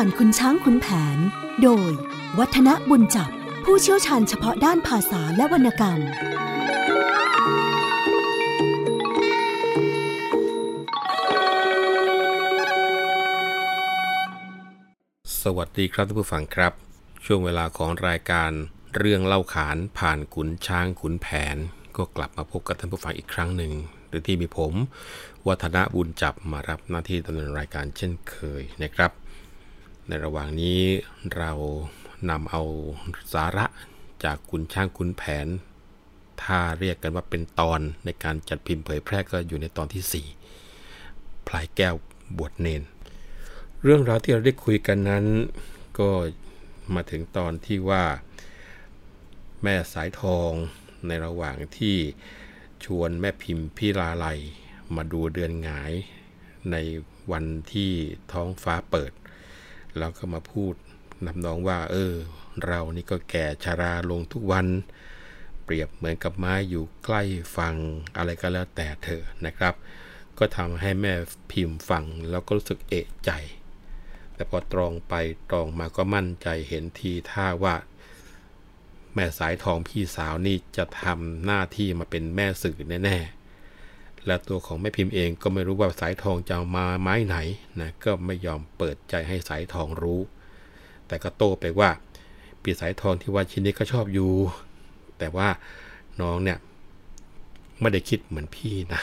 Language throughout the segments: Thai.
ผ่านคุณช้างคุณแผน โดย วัฒนบุญจับ ผู้เชี่ยวชาญเฉพาะด้านภาษาและวรรณกรรม สวัสดีครับท่านผู้ฟังครับ ช่วงเวลาของรายการเรื่องเล่าขานผ่านขุนช้างขุนแผน ก็กลับมาพบกับท่านผู้ฟังอีกครั้งหนึ่งโดยที่มีผม วัฒนบุญจับมารับหน้าที่ดำเนินรายการเช่นเคยนะครับ ในระหว่างนี้เรานำเอาสาระจากขุนช้างขุนแผน ถ้าเรียกกันว่าเป็นตอนในการจัดพิมพ์เผยแพร่ก็อยู่ในตอนที่ 4 พลายแก้วบวชเนน เรื่องราวที่เราได้คุยกันนั้น ก็มาถึงตอนที่ว่า แม่สายทองในระหว่างที่ชวนแม่พิมพ์พิลาไลมาดูเดือนหงาย ในวันที่ท้องฟ้าเปิด แล้วก็มาพูดนำนองว่า เออ เรานี่ก็แก่ชาราลงทุกวัน เปรียบเหมือนกับไม้อยู่ใกล้ฟังอะไรก็แล้วแต่เธอนะครับ ก็ทำให้แม่พิมพ์ฟังแล้วก็รู้สึกเอะใจ แต่พอตรองไปตรองมาก็มั่นใจเห็นทีท่าว่า แม่สายทองพี่สาวนี่จะทำหน้าที่มาเป็นแม่สื่อแน่ๆ และตัวของแม่พิมพ์เองก็ไม่รู้ว่าสายทองจะมาไม้ไหนนะก็ไม่ยอมเปิดใจให้สายทองรู้ แต่ก็โต้ไปว่าปีสายทองที่ว่าชิ้นนี้ก็ชอบอยู่ แต่ว่าน้องเนี่ยไม่ได้คิดเหมือนพี่นะ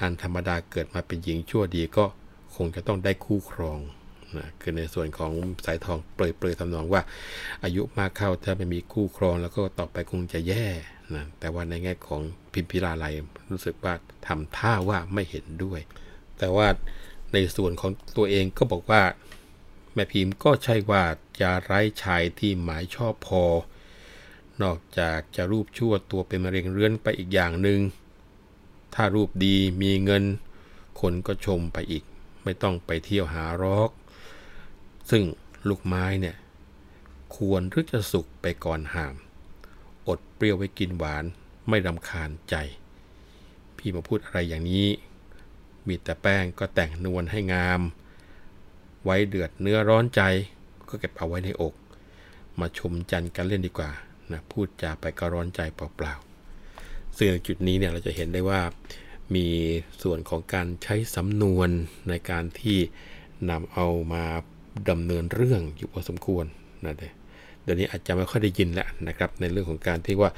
อันธรรมดาเกิดมาเป็นหญิงชั่วดีก็คงจะต้องได้คู่ครองนะคือในส่วนของสายทองเปรยๆทำนองว่า อายุมากเข้าถ้าไม่มีคู่ครองแล้วก็ต่อไปคงจะแย่ นะแต่ว่าในแง่ของพิมพิลาไลรู้สึกว่าทำท่าว่าไม่เห็นด้วย แต่ว่าในส่วนของตัวเองก็บอกว่า แม่พิมพ์ก็ใช่ว่าจะไร้ชายที่หมายชอบพอ นอกจากจะรูปชั่วตัวเป็นมะเร็งเรื้อนไปอีกอย่างหนึง่งถ้ารูปดีมีเงิน คนก็ชมไปอีก ไม่ต้องไปเที่ยวหารอก ซึ่งลูกไม้เนี่ย ควรหรือจะสุกไปก่อนหาม ปรี้ยวไว้กินหวานไม่รำคาญใจ พี่มาพูดอะไรอย่างนี้ มีแต่แป้งก็แต่งนวลให้งาม ไว้เดือดเนื้อร้อนใจ ก็เก็บเอาไว้ในอก มาชมจันทร์กันเล่นดีกว่านะพูดจาไปก็ร้อนใจเปล่าๆซึ่งจุดนี้เนี่ยเราจะเห็นได้ว่ามีส่วนของการใช้สำนวนในการที่นำเอามาดำเนินเรื่องอยู่พอสมควรนะเดี๋ เดี๋ยวนี้อาจจะไม่ค่อยได้ยินแล้วนะครับ ในเรื่องของการที่ว่า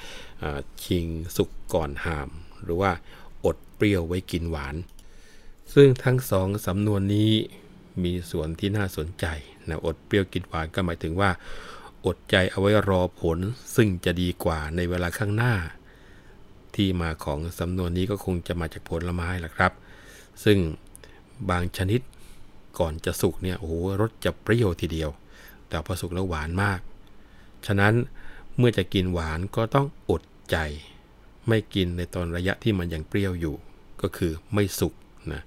ชิงสุกก่อนหาม หรือว่าอดเปรี้ยวไว้กินหวาน ซึ่งทั้งสองสำนวนนี้มีส่วนที่น่าสนใจนะอดเปรี้ยวกินหวานก็หมายถึงว่า อดใจเอาไว้รอผล ซึ่งจะดีกว่าในเวลาข้างหน้า ที่มาของสำนวนนี้ก็คงจะมาจากผลไม้ละครับ ซึ่งบางชนิดก่อนจะสุกเนี่ยโอ้โหรสจะเปรี้ยวทีเดียว แต่พอสุกแล้วหวานมาก ฉะนั้นเมื่อจะกินหวานก็ต้องอดใจ ไม่กินในตอนระยะที่มันยังเปรี้ยวอยู่ ก็คือไม่สุกนะ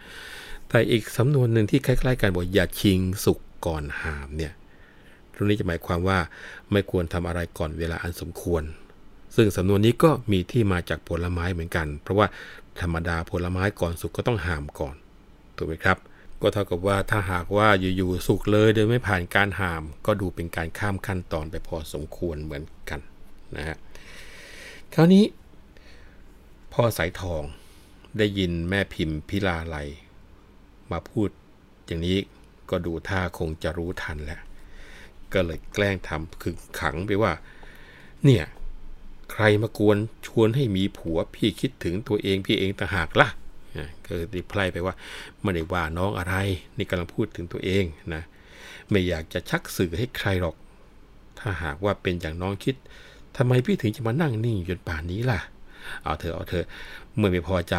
แต่อีกสำนวนหนึ่งที่คล้าย ๆกันบอกอย่าชิงสุกก่อนหามเนี่ยตรงนี้จะหมายความว่าไม่ควรทำอะไรก่อนเวลาอันสมควร ซึ่งสำนวนนี้ก็มีที่มาจากผลไม้เหมือนกัน เพราะว่าธรรมดาผลไม้ก่อนสุกก็ต้องหามก่อนถูกไหมครับ ก็เท่ากับว่าถ้าหากว่าอยู่ๆสุกเลยโดยไม่ผ่านการหาม ก็ดูเป็นการข้ามขั้นตอนไปพอสมควรเหมือนกันนะฮะคราวนี้ พ่อสายทองได้ยินแม่พิมพ์พิลาไลมาพูดอย่างนี้ก็ดูท่าคงจะรู้ทันแล้ว ก็เลยแกล้งทำคือขังไปว่า เนี่ย ใครมากวนชวนให้มีผัวพี่คิดถึงตัวเองพี่เองต่างหากล่ะ ก็รีพลายไปว่าไม่ได้ว่าน้องอะไร นี่กำลังพูดถึงตัวเองนะไม่อยากจะชักสื่อให้ใครหรอก ถ้าหากว่าเป็นอย่างน้องคิดทำไมพี่ถึงจะมานั่งนิ่งจนป่านนี้ล่ะ เอาเถอะเอาเถอะเมื่อไม่พอใจ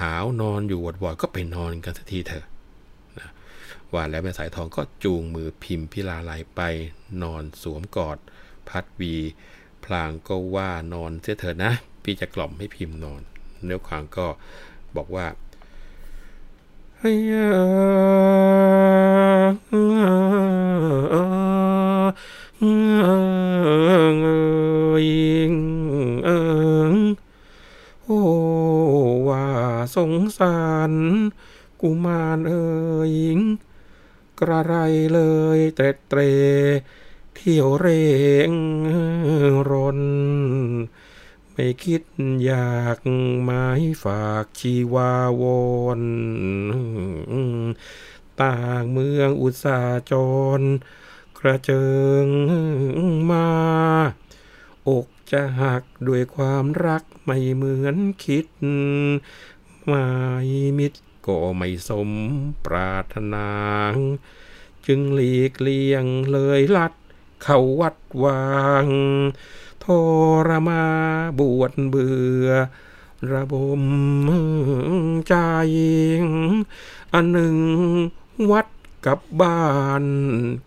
หาวนอนอยู่วอดๆก็ไปนอนกันสักทีเถอะนะว่าแล้วแม่สายทองก็จูงมือพิมพ์พิลาไลไปนอนสวมกอด พัดวี พลางก็ว่านอนเสียเถอะนะ พี่จะกล่อมให้พิมพ์นอนเนื้อขวางก็ บอกว่าเฮ้ยสงสารกุมารเอ๋ยกระไรเลยเตรเตรเที่ยวเรงรน ไม่คิดอยากหมายฝากชีวาวอนต่างเมืองอุตสาจร กระเจิงมา อกจะหักด้วยความรักไม่เหมือนคิดหมายมิตรก็ไม่สมปรารถนา จึงหลีกเลี่ยงเลยลัด เข้าวัดวาง ทรมาบวชเบื่อ ระบมใจอันหนึ่งวัดกับบ้าน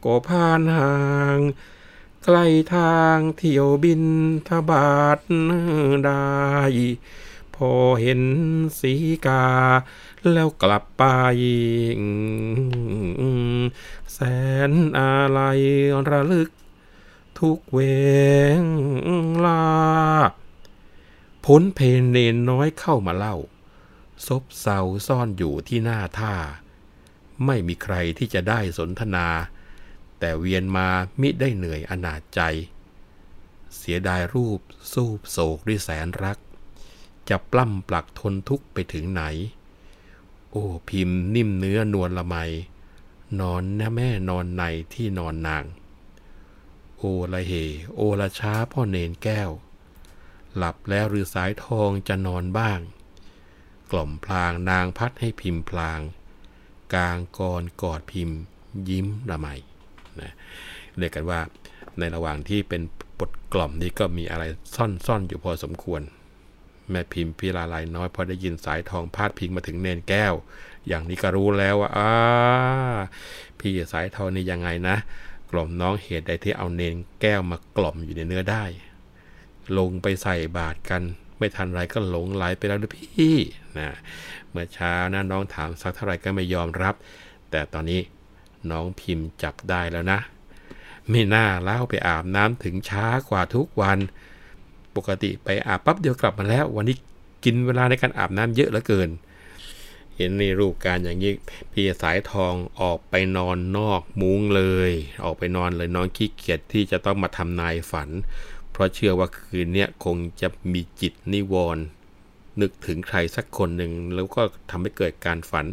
ก็ผ่านห่างใกล้ทางเที่ยวบินทบาทได้ พอเห็นสีกา แล้วกลับไป แสนอะไรระลึก ทุกเวงลาพ้นเพนเนนน้อยเข้ามาเล่า ซบเซาซ่อนอยู่ที่หน้าท่า ไม่มีใครที่จะได้สนทนา แต่เวียนมามิได้เหนื่อยอนาจใจ เสียดายรูปสูบโศกด้วยแสนรัก จะปล้ำปลักทนทุกข์ไปถึงไหน โอ้พิมพ์นิ่มเนื้อนวลละไม นอนนะแม่นอนในที่นอนนาง โอละเห โอละช้าพ่อเนนแก้ว หลับแล้วหรือสายทองจะนอนบ้าง กล่อมพลางนางพัดให้พิมพ์พลาง กลางกรกอดพิมพ์ ยิ้มละไมนะเรียกกันว่าในระหว่างที่เป็นบทกล่อมนี้ก็มีอะไรซ่อนๆอยู่พอสมควร แม่พิมพ์พิลาลายน้อยพอได้ยินสายทองพาดพิงมาถึงเนนแก้ว อย่างนี้ก็รู้แล้วว่าอ้าพี่สายทองนี่ยังไงนะ กล่อมน้องเหตุใดที่เอาเนนแก้วมากล่อมอยู่ในเนื้อได้ ลงไปใส่บาตรกัน ไม่ทันไรก็หลงไหลไปแล้วด้วยพี่นะเมื่อเช้านะน้องถามสักเท่าไหร่ก็ไม่ยอมรับ แต่ตอนนี้น้องพิมพ์จับได้แล้วนะ ไม่น่าเล่าไปอาบน้ำถึงช้ากว่าทุกวัน ปกติไปอาบปั๊บเดียวกลับมาแล้ว วันนี้กินเวลาในการอาบน้ำเยอะเหลือเกิน เห็นในรูปการอย่างนี้พี่สายทองออกไปนอนนอกมุ้งเลย ออกไปนอนเลยน้องขี้เกียจที่จะต้องมาทำนายฝัน เพราะเชื่อว่าคืนนี้คงจะมีจิตนิวรณ์นึกถึงใครสักคนหนึ่งแล้วก็ทำให้เกิดการฝัน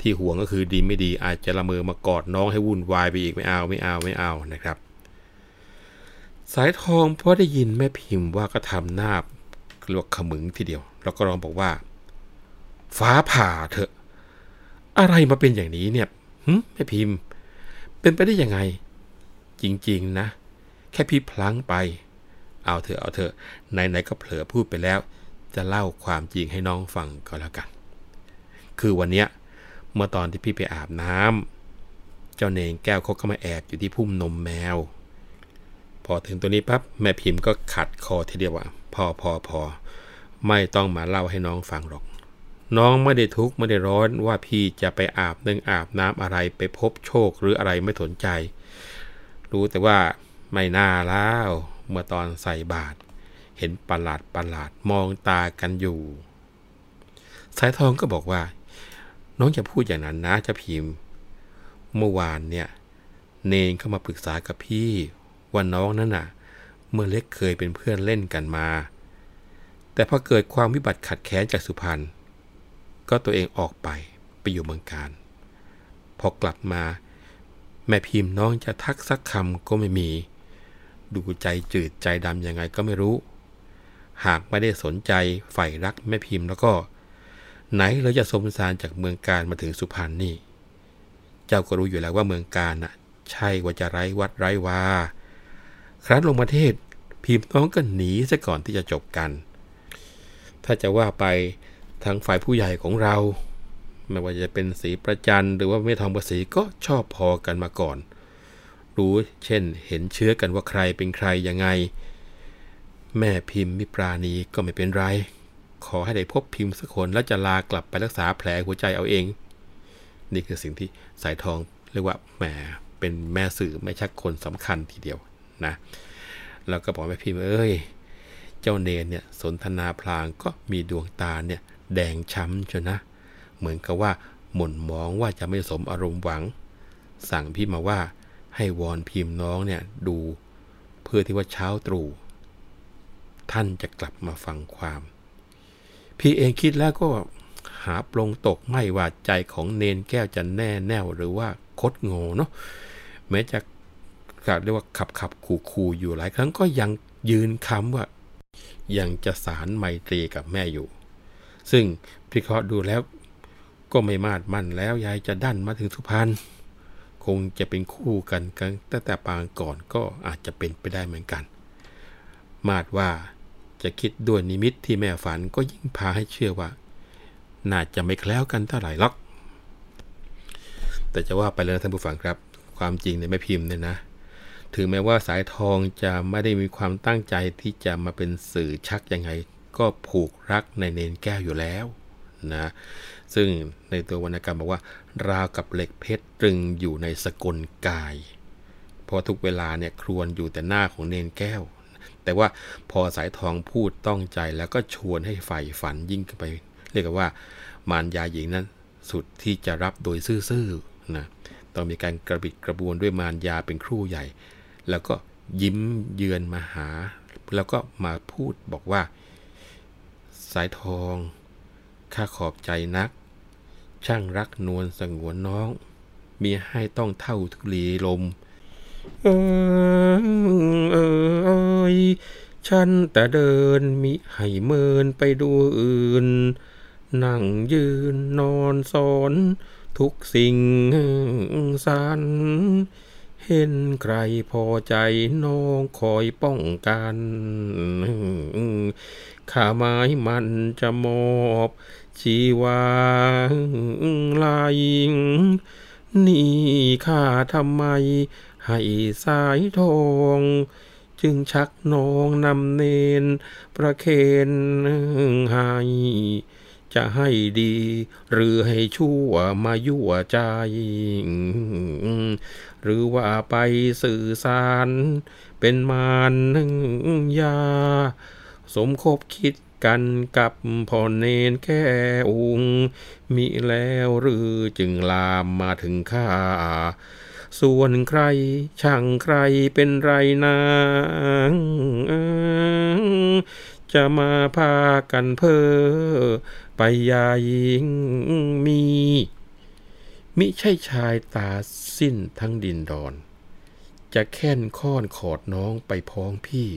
ที่ห่วงก็คือดีไม่ดีอาจจะละเมอมากอดน้องให้วุ่นวายไปอีกไม่เอาไม่เอาไม่เอานะครับ สายทองพอได้ยินแม่พิมพ์ว่าก็ทำหน้าลวกขมึงทีเดียว แล้วก็ร้องบอกว่า ฟ้าผ่าเถอะ อะไรมาเป็นอย่างนี้เนี่ยหึแม่พิมพ์ เป็นไปได้ยังไง จริงๆนะ แค่พี่พลั้งไป เอาเถอะเอาเถอะไหนๆก็เผลอพูดไปแล้ว จะเล่าความจริงให้น้องฟังก็แล้วกัน คือวันเนี้ยเมื่อตอนที่พี่ไปอาบน้ำเจ้าเนงแก้วเขาก็มาแอบอยู่ที่พุ่มนมแมว พอถึงตัวนี้ปั๊บแม่พิมพ์ก็ขัดคอทีเดียวว่าพอพอพอไม่ต้องมาเล่าให้น้องฟังหรอก น้องไม่ได้ทุกข์ไม่ได้ร้อนว่าพี่จะไปอาบนึ่งอาบน้ำอะไรไปพบโชคหรืออะไรไม่สนใจ รู้แต่ว่าไม่น่าแล้วเมื่อตอนใส่บาตรเห็นประหลาดประหลาดมองตากันอยู่ สายทองก็บอกว่า น้องจะพูดอย่างนั้นนะจะพิมพ์ เมื่อวานเนี่ยเนนเข้ามาปรึกษากับพี่ว่าน้องนั่นน่ะ เมื่อเล็กเคยเป็นเพื่อนเล่นกันมา แต่พอเกิดความวิบัติขัดแค้นจากสุพรรณ ก็ตัวเองออกไปไปอยู่เมืองการ พอกลับมา แม่พิมพ์น้องจะทักสักคำก็ไม่มี ดูใจจืดใจดำยังไงก็ไม่รู้ หากไม่ได้สนใจใฝ่รักแม่พิมพ์แล้วก็ ไหนเราจะสมสารจากเมืองการมาถึงสุพรรณนี่ เจ้าก็รู้อยู่แล้วว่าเมืองการน่ะ ใช่ว่าจะไร้วัดไร้วาครั้นลงประเทศพิมพ์น้องก็หนีซะก่อนที่จะจบกัน ถ้าจะว่าไป ทางฝ่ายผู้ใหญ่ของเรา ไม่ว่าจะเป็นสีประจันหรือว่าไม่ทองประสีก็ชอบพอกันมาก่อน รู้เช่นเห็นเชื้อกันว่าใครเป็นใครยังไง แม่พิมพ์มิปราณีก็ไม่เป็นไร ขอให้ได้พบพิมพ์สักคนแล้วจะลากลับไปรักษาแผลหัวใจเอาเอง นี่คือสิ่งที่สายทองเรียกว่าแหมเป็นแม่สื่อไม่ชักคนสำคัญทีเดียวนะแล้วก็บอกแม่พิมพ์เอ้ย เจ้าเนนเนี่ยสนทนาพลางก็มีดวงตาเนี่ย แดงช้ำชนะ เหมือนกับว่าหม่นมองว่าจะไม่สมอารมณ์หวัง สั่งพิมพ์มาว่าให้วอนพิมพ์น้องเนี่ยดูเพื่อที่ว่าเช้าตรู่ท่านจะกลับมาฟังความ พี่เองคิดแล้วก็หาปลงตกไม่ว่าใจของเนนแก้วจะแน่แน่วหรือว่าคดโง่เนาะแม้จะกเรียกว่าขับขับขู่ขู่อยู่หลายครั้งก็ยังยืนคำว่า ยังจะสารไมตรีกับแม่อยู่ ซึ่งพิเคราะห์ดูแล้วก็ไม่มาดมั่นแล้วยายจะดันมาถึงสุพรรณคงจะเป็นคู่กันกันตั้งแต่ปางก่อนก็อาจจะเป็นไปได้เหมือนกัน มาดว่าจะคิดด้วยนิมิตที่แม่ฝันก็ยิ่งพาให้เชื่อว่า น่าจะไม่แคล้วกันเท่าไหร่หรอกแต่จะว่าไปแล้วท่านผู้ฟังครับ ความจริงในแม่พิมพ์เนี่ยนะ ถึงแม้ว่าสายทองจะไม่ได้มีความตั้งใจที่จะมาเป็นสื่อชักยังไง ก็ผูกรักในเนนแก้วอยู่แล้วนะซึ่งในตัววรรณกรรมบอกว่า ราวกับเหล็กเพชรตรึงอยู่ในสกลกายพอทุกเวลาเนี่ยครวนอยู่แต่หน้าของเนนแก้ว แต่ว่าพอสายทองพูดต้องใจแล้วก็ชวนให้ใฝ่ฝันยิ่งขึ้นไป เรียกว่ามารยาหญิงนั้นสุดที่จะรับโดยซื่อๆนะต้องมีการกระบิดกระบวนด้วยมารยาเป็นครู่ใหญ่ แล้วก็ยิ้มเยือนมาหา แล้วก็มาพูดบอกว่า สายทอง ข้าขอบใจนัก ช่างรักนวลสงวนน้อง มีให้ต้องเท่าทุลีลม เออเออยฉันแต่เดินมิให้เมินไปดูอื่น นั่งยืนนอนสอน ทุกสิ่งสัน เห็นใครพอใจน้องคอยป้องกันข้าไม้มันจะมอบชีวาลายนี่ข้าทำไมให้สายทองจึงชักน้องนำเนนประเคนให้จะให้ดี หรือให้ชั่วมายั่วใจ หรือว่าไปสื่อสาร เป็นมารนึงยา สมคบคิดกันกับพ่อเนนแค่องมิแล้วหรือจึงลามมาถึงข้า ส่วนใครช่างใครเป็นไรนางจะมาพากันเพ้อไปยายิงมี มิใช่ชายตาสิ้นทั้งดินดอน จะแค่นค้อนขอดน้องไปพ้องพี่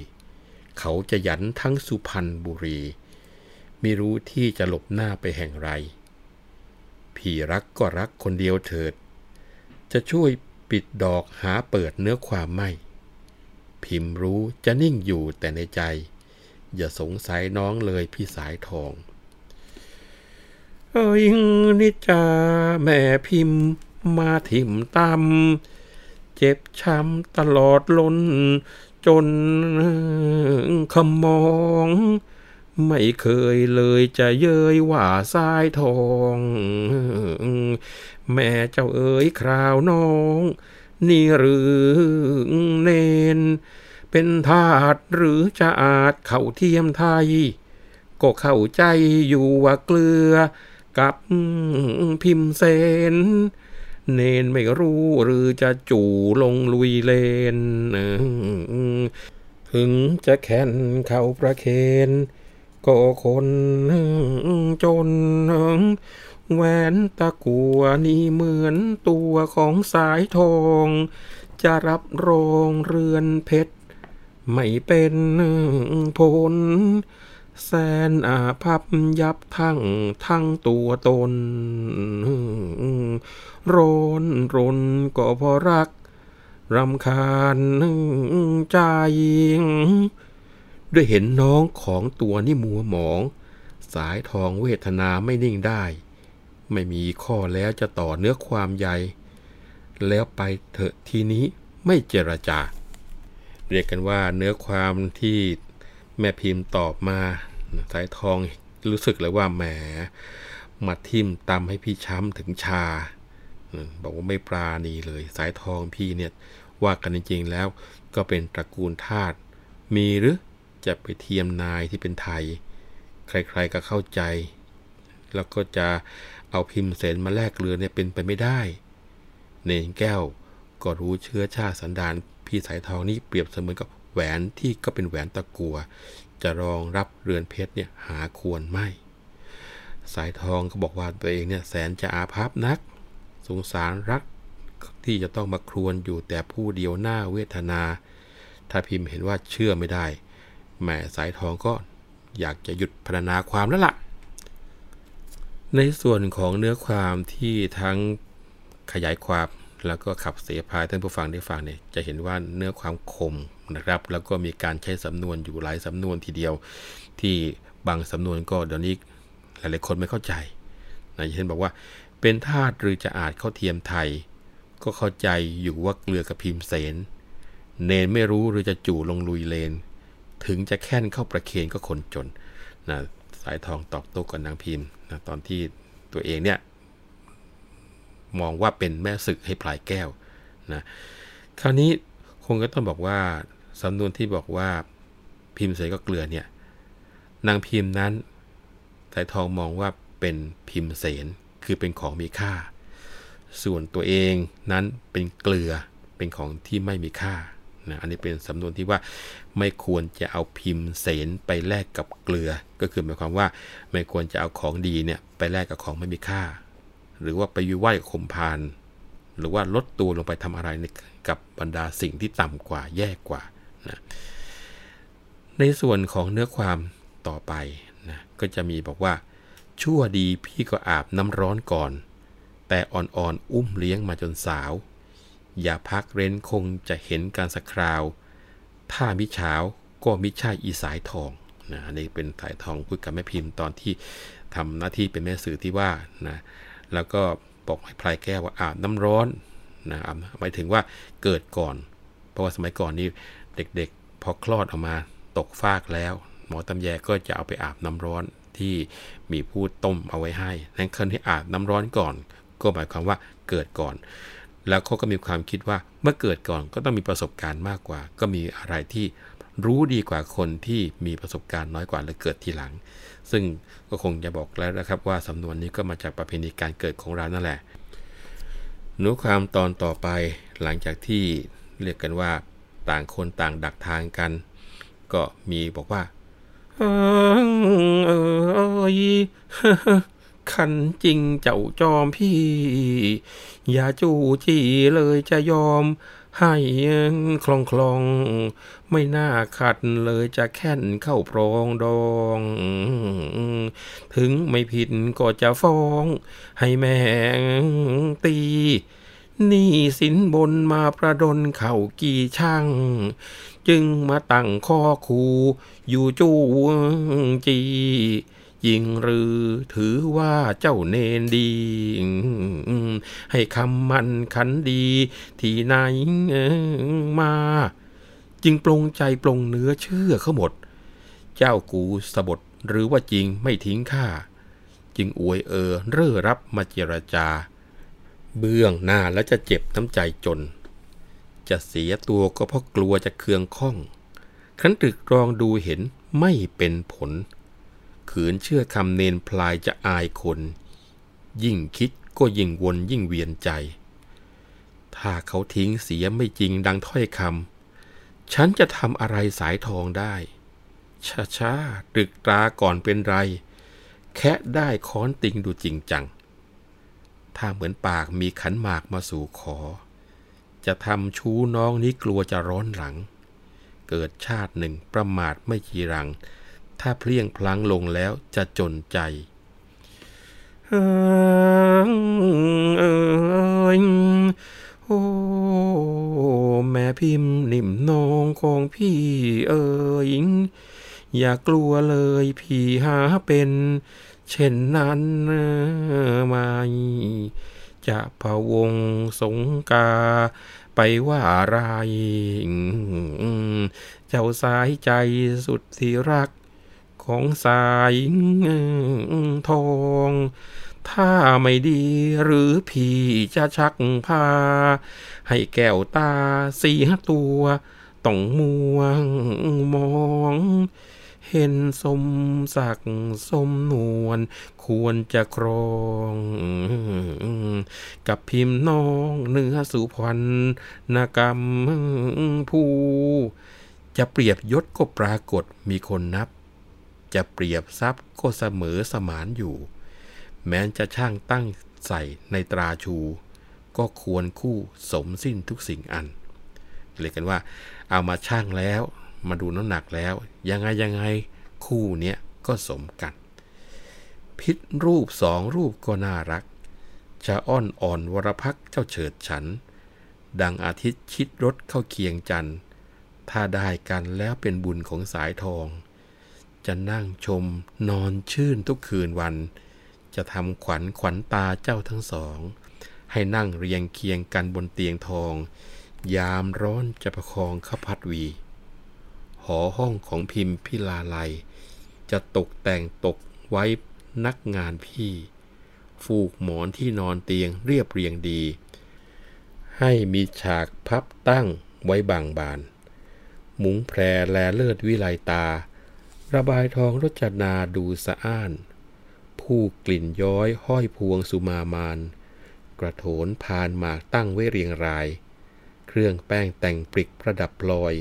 เขาจะหยันทั้งสุพรรณบุรี ไม่รู้ที่จะหลบหน้าไปแห่งไร พี่รักก็รักคนเดียวเถิด จะช่วยปิดดอกหาเปิดเนื้อความไม่ พิมพ์รู้จะนิ่งอยู่แต่ในใจ อย่าสงสัยน้องเลยพี่สายทอง เอ้ยนิจาแม่พิมพ์มาถิ่มตำเจ็บช้ำตลอดล้น จนขมอง ไม่เคยเลยจะเย้ยว่าสายทอง แม่เจ้าเอ๋ยคราวน้อง นี่หรือเนน เป็นทาสหรือจะอาจเข้าเทียมไทย ก็เข้าใจอยู่ว่าเกลือ กับพิมพ์เซน เนนไม่รู้หรือจะจู่ลงลุยเลนถึงจะแค้นเข้าประเคนก็คนจน แหวนตะกัวนี่เหมือนตัวของสายทอง จะรับรองเรือนเพชร ไม่เป็นผล แสนอาภัพยับทั้งทั้งตัวตนรนรนก็เพราะรักรำคาญใจ ด้วยเห็นน้องของตัวนี่มัวหมอง สายทองเวทนาไม่นิ่งได้ ไม่มีข้อแล้วจะต่อเนื้อความใหญ่แล้วไปเถอะทีนี้ไม่เจรจา เรียกกันว่าเนื้อความที่แม่พิมพ์ตอบมา สายทองรู้สึกเลยว่าแหมมาทิ่มตำให้พี่ช้ำถึงชา บอกว่าไม่ปราณีเลย สายทองพี่เนี่ยว่ากันจริงๆแล้วก็เป็นตระกูลทาสมีหรือจะไปเทียมนายที่เป็นไทย ใครๆก็เข้าใจ แล้วก็จะเอาพิมพ์เสนมาแลกเรือเนี่ยเป็นไปไม่ได้ เนนแก้วก็รู้เชื้อชาติสันดานพี่สายทองนี่เปรียบเสมือนกับแหวนที่ก็เป็นแหวนตะกัว จะรองรับเรือนเพชรเนี่ยหาควรไม่ สายทองก็บอกว่าตัวเองเนี่ยแสนจะอาภัพนัก สงสารรักที่จะต้องมาครวนอยู่แต่ผู้เดียวหน้าเวทนา ถ้าพิมพ์เห็นว่าเชื่อไม่ได้แหมสายทองก็อยากจะหยุดพรรณนาความแล้วละ่ะ ในส่วนของเนื้อความที่ทั้งขยายความแล้วก็ขับเสพายท่านผู้ฟังได้ฟังเนี่ยจะเห็นว่าเนื้อความคม นะครับ แล้วก็มีการใช้สำนวนอยู่หลายสำนวนทีเดียว ที่บางสำนวนก็เดี๋ยวนี้หลายๆคนไม่เข้าใจนะเช่นบอกว่าเป็นทาตหรือจะอาจเข้าเทียมไทย ก็เข้าใจอยู่ว่าเกลือกับพิมเสน เนนไม่รู้หรือจะจู่ลงลุยเลน ถึงจะแค่นเข้าประเคนก็คนจนนะสายทองตอบโต้กับนางพิมพ์นะตอนที่ตัวเองเนี่ยมองว่าเป็นแม่ศึกให้พลายแก้วนะคราวนี้คงก็ต้องบอกว่า สำนวนที่บอกว่าพิมพ์เสก็เกลือเนี่ย นางพิมพ์นั้นสายทองมองว่าเป็นพิมพ์เสนคือเป็นของมีค่า ส่วนตัวเองนั้นเป็นเกลือเป็นของที่ไม่มีค่านะอันนี้เป็นสำนวนที่ว่าไม่ควรจะเอาพิมพ์เสนไปแลกกับเกลือ ก็คือหมายความว่าไม่ควรจะเอาของดีเนี่ยไปแลกกับของไม่มีค่า หรือว่าไปยุไหวข่มพาน หรือว่าลดตัวลงไปทำอะไรกับบรรดาสิ่งที่ต่ำกว่าแย่กว่า นะในส่วนของเนื้อความต่อไปนะก็จะมีบอกว่า ชั่วดีพี่ก็อาบน้ำร้อนก่อน แต่อ่อนๆออุ้มเลี้ยงมาจนสาว อย่าพักเร้นคงจะเห็นการสักคราว ถ้ามิเช้าก็มิใช่อีสายทองนะนนี้เป็นสายทองพูดกับแม่พิมพ์ตอนที่ทำหน้าที่เป็นแม่สื่อที่ว่านะแล้วก็บอกให้พลายแก้วว่าอาบน้ำร้อนนะหมายถึงว่าเกิดก่อน เพราะว่าสมัยก่อนนี่ เด็กๆ พอคลอดออกมาตกฟากแล้ว หมอตำแยก็จะเอาไปอาบน้ำร้อนที่มีผู้ต้มเอาไว้ให้นั้นคนที่อาบน้ำร้อนก่อน ก็หมายความว่าเกิดก่อน แล้วเขาก็มีความคิดว่าเมื่อเกิดก่อนก็ต้องมีประสบการณ์มากกว่า ก็มีอะไรที่รู้ดีกว่าคนที่มีประสบการณ์น้อยกว่าและเกิดทีหลัง ซึ่งก็คงจะบอกแล้วนะครับว่าสำนวนนี้ก็มาจากประเพณีการเกิดของเรานั่นแหละนื้อความตอนต่อไปหลังจากที่เรียกกันว่า ต่างคนต่างดักทางกัน ก็มีบอกว่าเออขันจริงเจ้าจอมพี่ อย่าจู้จี้เลยจะยอม ให้คลองคลอง ไม่น่าขัดเลยจะแค่นเข้าปรองดอง ถึงไม่ผิดก็จะฟ้อง ให้แม่ตี นี่สินบนมาประดนเข่ากี่ช่าง จึงมาตั้งข้อคูอยู่จู้จียิงหรือถือว่าเจ้าเนนดี ให้คำมันขันดี ที่ไหนมา จึงปรงใจปรงเนื้อเชื่อเขาหมด เจ้ากูสบดหรือว่าจริงไม่ทิ้งข้า จึงอวยเออเร่อรับมาเจรจา เบื้องหน้าแล้วจะเจ็บน้ำใจจน จะเสียตัวก็เพราะกลัวจะเคืองข้อง ครั้นตรึกรองดูเห็นไม่เป็นผล ขืนเชื่อคำเนนพลายจะอายคน ยิ่งคิดก็ยิ่งวนยิ่งเวียนใจ ถ้าเขาทิ้งเสียไม่จริงดังถ้อยคำ ฉันจะทำอะไรสายทองได้ช้าช้าตรึกตราก่อนเป็นไร แค่ได้ค้อนติงดูจริงจัง ถ้าเหมือนปากมีขันหมากมาสู่ขอ จะทำชู้น้องนี้กลัวจะร้อนหลัง เกิดชาติหนึ่งประมาทไม่จีรัง ถ้าเพลียงพลังลงแล้วจะจนใจเออโอ้แม่พิมพ์นิ่มนองของพี่เอ๋ยอย่ากลัวเลยพี่หาเป็น เช่นนั้นไม่จะพะวงสงกา ไปว่าไรเจ้าสายใจสุดที่รักของสายทอง ถ้าไม่ดีหรือพี่จะชักพา ให้แก้วตาสีตัว ต้องมัวมอง เห็นสมศักดิ์สมนวลควรจะครอง กับพิมพ์น้องเนื้อสุพรรณกรรมผู้จะเปรียบยศก็ปรากฏมีคนนับ จะเปรียบทรัพย์ก็เสมอสมานอยู่ แม้จะช่างตั้งใส่ในตราชู ก็ควรคู่สมสิ้นทุกสิ่งอันเรียกกันว่า เอามาช่างแล้ว มาดูน้ำหนักแล้ว ยังไงยังไงคู่เนี้ยก็สมกัน พิษรูปสองรูปก็น่ารักจะอ้อนอ่อนวรพักเจ้าเฉิดฉัน ดังอาทิตย์ชิดรถเข้าเคียงจันทร์ถ้าได้กันแล้วเป็นบุญของสายทอง จะนั่งชมนอนชื่นทุกคืนวัน จะทำขวัญขวัญตาเจ้าทั้งสอง ให้นั่งเรียงเคียงกันบนเตียงทอง ยามร้อนจะประคองข้าพัดวี อห้องของพิมพิลาไลจะตกแต่งตกไว้นักงานพี่ ฟูกหมอนที่นอนเตียงเรียบเรียงดี ให้มีฉากพับตั้งไว้บางบาน มุ้งแพรแลเลิศวิไลตา ระบายทองรจนาดูสะอ้าน ผู้กลิ่นย้อยห้อยพวงสุมามานกระโถนพานหมากตั้งไว้เรียงราย เครื่องแป้งแต่งปริกประดับลอย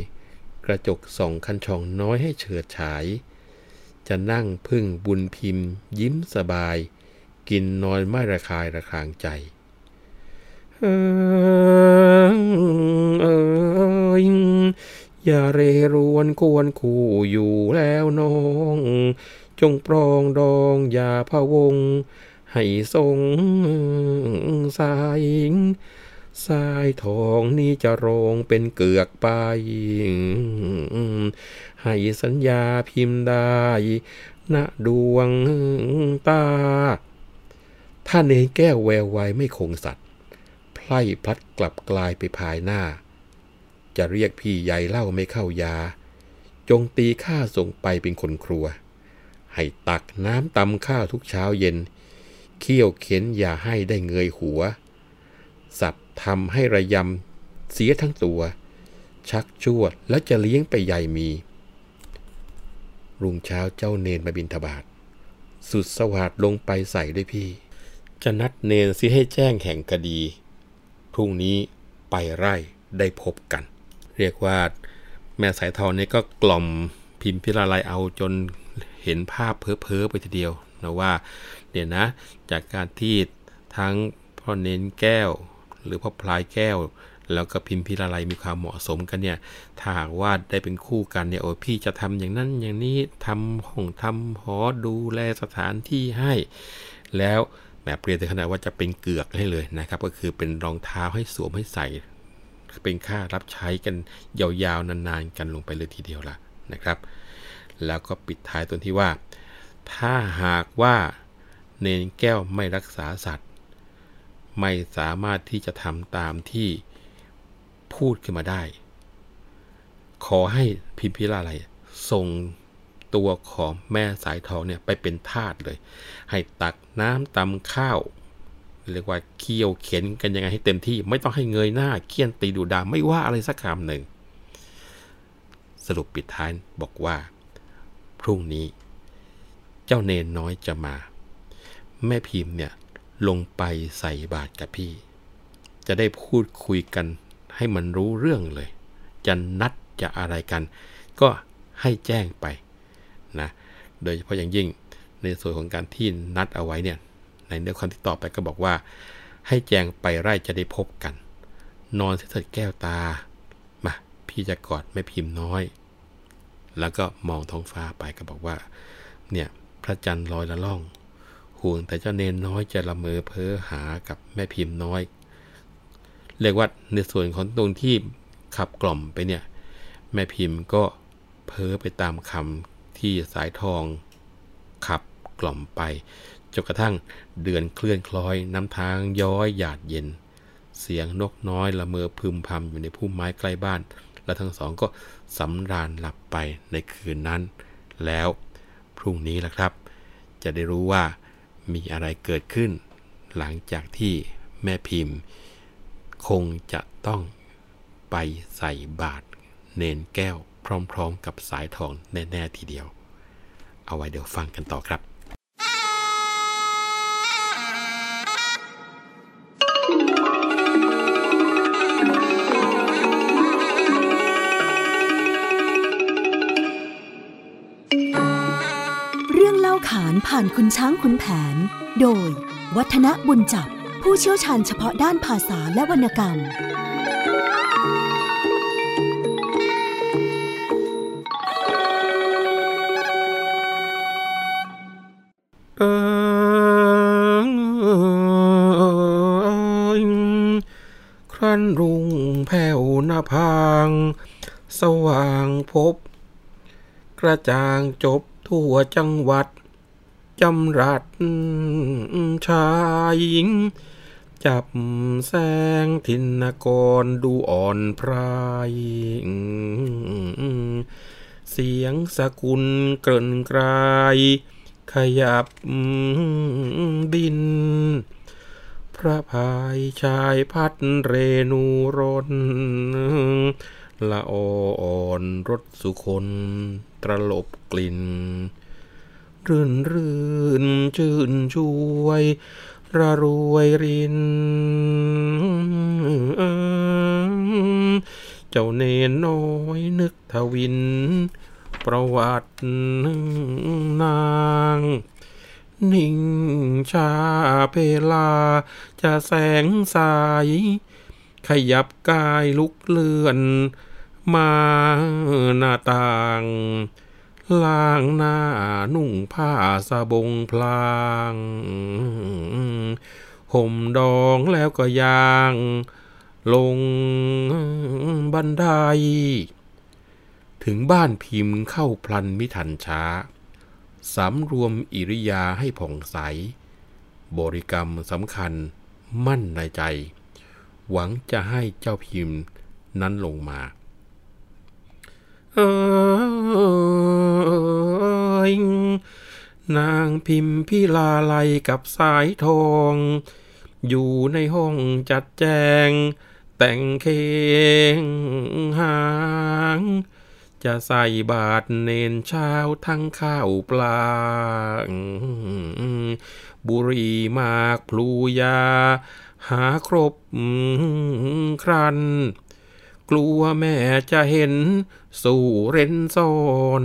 กระจกส่องคันช่องน้อยให้เฉิดฉาย จะนั่งพึ่งบุญพิมพ์ ยิ้มสบาย กินนอนไม่ระคายระคางใจเออเอออย่าเรรวนควรคู่อยู่แล้วน้อง จงปรองดองอย่าพะวง ให้ทรงสาย สายทองนี้จะโรงเป็นเกือกไป ให้สัญญาพิมพ์ได้ณดวงตา ถ้าเนแก้วแววไวไม่คงสัตว์ ไพล่พลัดกลับกลายไปภายหน้า จะเรียกพี่ใหญ่เล่าไม่เข้ายา จงตีข้าส่งไปเป็นคนครัว ให้ตักน้ำตำข้าวทุกเช้าเย็น เคี่ยวเข็นอย่าให้ได้เงยหัว สัตว์ ทำให้ระยำเสียทั้งตัว ชักชวดแล้วจะเลี้ยงไปใหญ่มี รุ่งเช้าเจ้าเนนมาบินทบาท สุดสวัสดลงไปใส่ด้วยพี่ จะนัดเนนสิให้แจ้งแห่งคดี พรุ่งนี้ไปไร่ได้พบกัน เรียกว่าแม่สายทองนี่ก็กล่อมพิมพิลาไลเอาจนเห็นภาพเพ้อๆไปทีเดียวนะว่าเดี๋ยนะจากการที่ทั้งพ่อเน้นแก้ว หรือพ่อพลายแก้ว แล้วก็พิมพิลาไลมีความเหมาะสมกันเนี่ยถ้าหากว่าได้เป็นคู่กันเนี่ยโอ้พี่จะทำอย่างนั้นอย่างนี้ทำห้องทำหอดูแลสถานที่ให้ แล้วแบบเปรียบถึงขนาดว่าจะเป็นเกือกให้เลยนะครับ ก็คือเป็นรองเท้าให้สวมให้ใส่ เป็นค่ารับใช้กันยาวๆนานๆกันลงไปเลยทีเดียวล่ะนะครับ แล้วก็ปิดท้ายตรงที่ว่า ถ้าหากว่าเนนแก้วไม่รักษาสัตว์ ไม่สามารถที่จะทำตามที่พูดขึ้นมาได้ ขอให้พิมพิลาไลส่งตัวของแม่สายทองเนี่ยไปเป็นทาสเลย ให้ตักน้ำตำข้าว เรียกว่าเคี่ยวเข็นกันยังไงให้เต็มที่ ไม่ต้องให้เงยหน้าเคี่ยนตีดูดาไม่ว่าอะไรสักคำหนึ่ง สรุปปิดท้ายบอกว่า พรุ่งนี้ เจ้าเนนน้อยจะมา แม่พิมพ์เนี่ย ลงไปใส่บาตรกับพี่ จะได้พูดคุยกันให้มันรู้เรื่องเลย จะนัดจะอะไรกัน ก็ให้แจ้งไปนะโดยเฉพาะอย่างยิ่งในส่วนของการที่นัดเอาไว้เนี่ยในเนื้อความที่ต่อไปก็บอกว่า ให้แจ้งไปไร่จะได้พบกัน นอนเสด็จแก้วตามาพี่จะกอดแม่พิมพ์น้อย แล้วก็มองท้องฟ้าไปก็บอกว่าเนี่ยพระจันทร์ลอยละล่อง ห่วงแต่เจ้าเนนน้อยจะละเมอเพ้อหากับแม่พิมพ์น้อย เรียกว่าในส่วนของตรงที่ขับกล่อมไปเนี่ย แม่พิมพ์ก็เพ้อไปตามคำที่สายทองขับกล่อมไปจนกระทั่งเดือนเคลื่อนคล้อยน้ำทางย้อยหยาดเย็น เสียงนกน้อยละเมอพึมพำอยู่ในพุ่มไม้ใกล้บ้าน และทั้งสองก็สำราญหลับไปในคืนนั้น แล้วพรุ่งนี้ล่ะครับ จะได้รู้ว่า มีอะไรเกิดขึ้น หลังจากที่แม่พิมพ์ คงจะต้องไปใส่บาตรเนนแก้วพร้อมๆ กับสายทองแน่ ๆ ทีเดียว เอาไว้เดี๋ยวฟังกันต่อครับานผ่านคุณช้างคุณแผน โดย วัฒนบุญจับ ผู้เชี่ยวชาญเฉพาะด้านภาษาและวรรณกรรม เออครั้นรุ่งแผ่วหน้าพาง สว่างพบ กระจ่างจบทั่วจังหวัด จำรัดชายหญิง จับแสงทินกรดูอ่อนพราย เสียงสกุลเกินกลาย ขยับดิน พระพายชายพัดเรนูรนละอ่อนรถสุคนตรลบกลิ่น รื่นรื่นชื่นช่วยระรวยริน เจ้าเนนน้อยนึกทวิน ประวัตินางนิ่งชาเพลา จะแสงสาย ขยับกายลุกเลื่อน มาหน้าต่าง ล้างหน้านุ่งผ้าสบงพลางห่มดองแล้วก็ยาง ลงบันได ถึงบ้านพิมพ์เข้าพลันมิทันช้า สำรวมอิริยาให้ผ่องใส บริกรรมสำคัญมั่นในใจ หวังจะให้เจ้าพิมพ์นั้นลงมา เออ นางพิมพิลาไลกับสายทอง อยู่ในห้องจัดแจง แต่งเคงหาง จะใส่บาทเนนเช้าทั้งข้าวปลา บุรีมากพลูยา หาครบครันกลัวแม่จะเห็น สู่เร้นซ่อน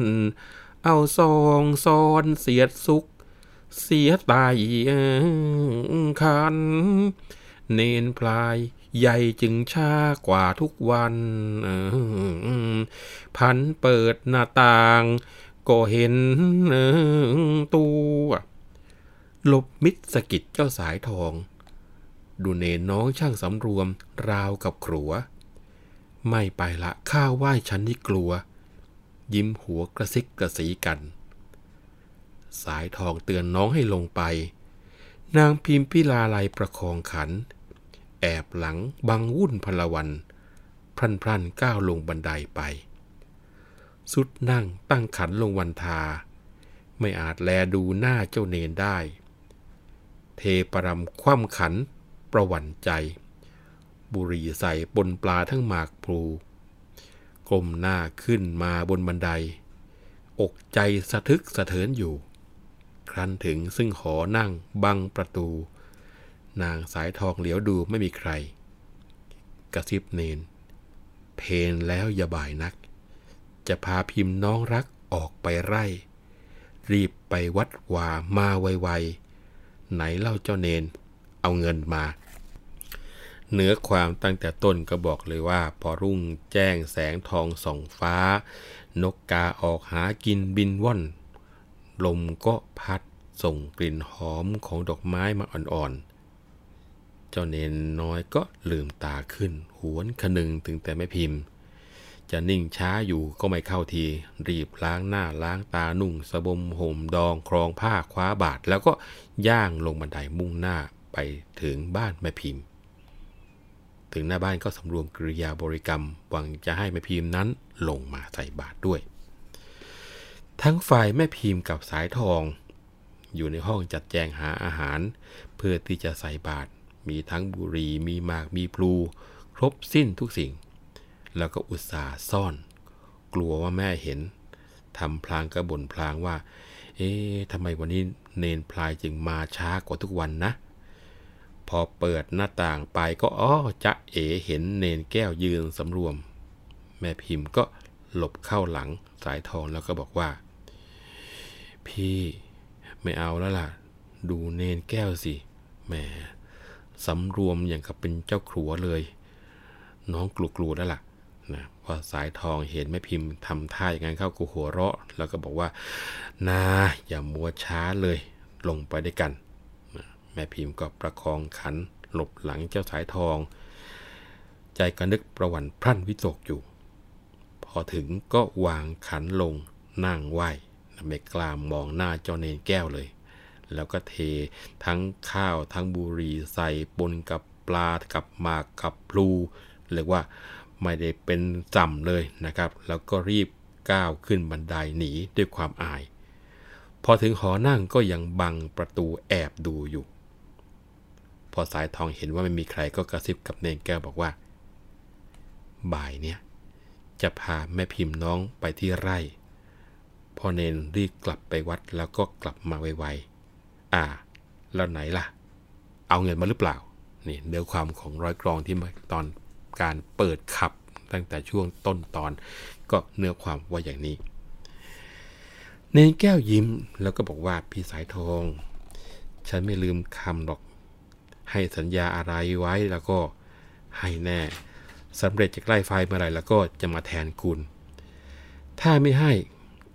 เอาซองซอนเสียดสุกเสียตายคัน เนนพลายใหญ่จึงช้ากว่าทุกวันพันเปิดหน้าต่าง ก็เห็นตัวหลบมิดสกิดเจ้าสายทอง ดูเนนน้องช่างสำรวมราวกับขรัว ไม่ไปละข้าไหว้ฉันนี่กลัว ยิ้มหัวกระซิกกระสีกัน สายทองเตือนน้องให้ลงไป นางพิมพิลาลัยประคองขัน แอบหลังบังวุ่นพลวัน พรันพรันก้าวลงบันไดไป สุดนั่งตั้งขันลงวันทา ไม่อาจแลดูหน้าเจ้าเนนได้ เทปรำคว่ำขันประวันใจ บุรีใส่บนปลาทั้งหมากพลู กลมหน้าขึ้นมาบนบันได อกใจสะทึกสะเทินอยู่ ครั้นถึงซึ่งหอนั่งบังประตู นางสายทองเหลียวดูไม่มีใคร กระซิบเนน เพนแล้วอย่าบ่ายนัก จะพาพิมพ์น้องรักออกไปไร่ รีบไปวัดวามาไวๆไหนเล่าเจ้าเนน เอาเงินมา เนื้อความตั้งแต่ต้นก็บอกเลยว่า พอรุ่งแจ้งแสงทองส่องฟ้า นกกาออกหากินบินว่อน ลมก็พัดส่งกลิ่นหอมของดอกไม้มาอ่อนๆ เจ้าเนนน้อยก็ลืมตาขึ้น หวนคนึงถึงแต่ไม่พิมพ์ จะนิ่งช้าอยู่ก็ไม่เข้าที รีบล้างหน้าล้างตานุ่งสบมห่มดองครองผ้าคว้าบาท แล้วก็ย่างลงบันไดมุ่งหน้าไปถึงบ้านแม่พิมพ์ ถึงหน้าบ้านก็สำรวมกริยาบริกรรม หวังจะให้แม่พิมพ์นั้นลงมาใส่บาตรด้วย ทั้งฝ่ายแม่พิมพ์กับสายทอง อยู่ในห้องจัดแจงหาอาหาร เพื่อที่จะใส่บาตรมีทั้งบุรีมีหมากมีพลู ครบสิ้นทุกสิ่ง แล้วก็อุตส่าห์ซ่อน กลัวว่าแม่เห็นทำพลางกระบ่นพลางว่า เอ๊ะทำไมวันนี้เนนพลายจึงมาช้ากว่าทุกวันนะ พอเปิดหน้าต่างไปก็อ๋อจะเอ๋เห็นเนนแก้วยืนสำรวม แม่พิมพ์ก็หลบเข้าหลังสายทองแล้วก็บอกว่า พี่ไม่เอาแล้วล่ะ ดูเนนแก้วสิแหมสำรวมอย่างกับเป็นเจ้าครัวเลย น้องกลัวๆแล้วล่ะนะพอสายทองเห็นแม่พิมพ์ทำท่าอย่างนั้นเข้ากูหัวเราะ แล้วก็บอกว่านาอย่ามัวช้าเลย ลงไปด้วยกัน แม่พิมพ์ก็ประคองขันหลบหลังเจ้าสายทอง ใจก็นึกประวันพรั่นวิตกอยู่ พอถึงก็วางขันลงนั่งไหวไม่กล้ามองหน้าเจ้าเนนแก้วเลย แล้วก็เททั้งข้าวทั้งบุหรี่ใส่ปนกับปลากับหมากกับพลูเรียกว่าไม่ได้เป็นจำเลยนะครับ แล้วก็รีบก้าวขึ้นบันไดหนีด้วยความอาย พอถึงหอนั่งก็ยังบังประตูแอบดูอยู่ พอสายทองเห็นว่าไม่มีใครก็กระซิบกับเนนแก้วบอกว่า บ่ายเนี้ยจะพาแม่พิมพ์น้องไปที่ไร่ พอเนนรีบกลับไปวัดแล้วก็กลับมาไวๆ อ่า แล้วไหนล่ะ เอาเงินมาหรือเปล่า นี่เนื้อความของร้อยกรองที่ตอนการเปิดขับตั้งแต่ช่วงต้นตอน ก็เนื้อความว่าอย่างนี้ เนนแก้วยิ้มแล้วก็บอกว่าพี่สายทอง ฉันไม่ลืมคำหรอก ให้สัญญาอะไรไว้แล้วก็ให้แน่สำเร็จจะใกล้ไฟเมื่อไรแล้วก็จะมาแทนคุณ ถ้าไม่ให้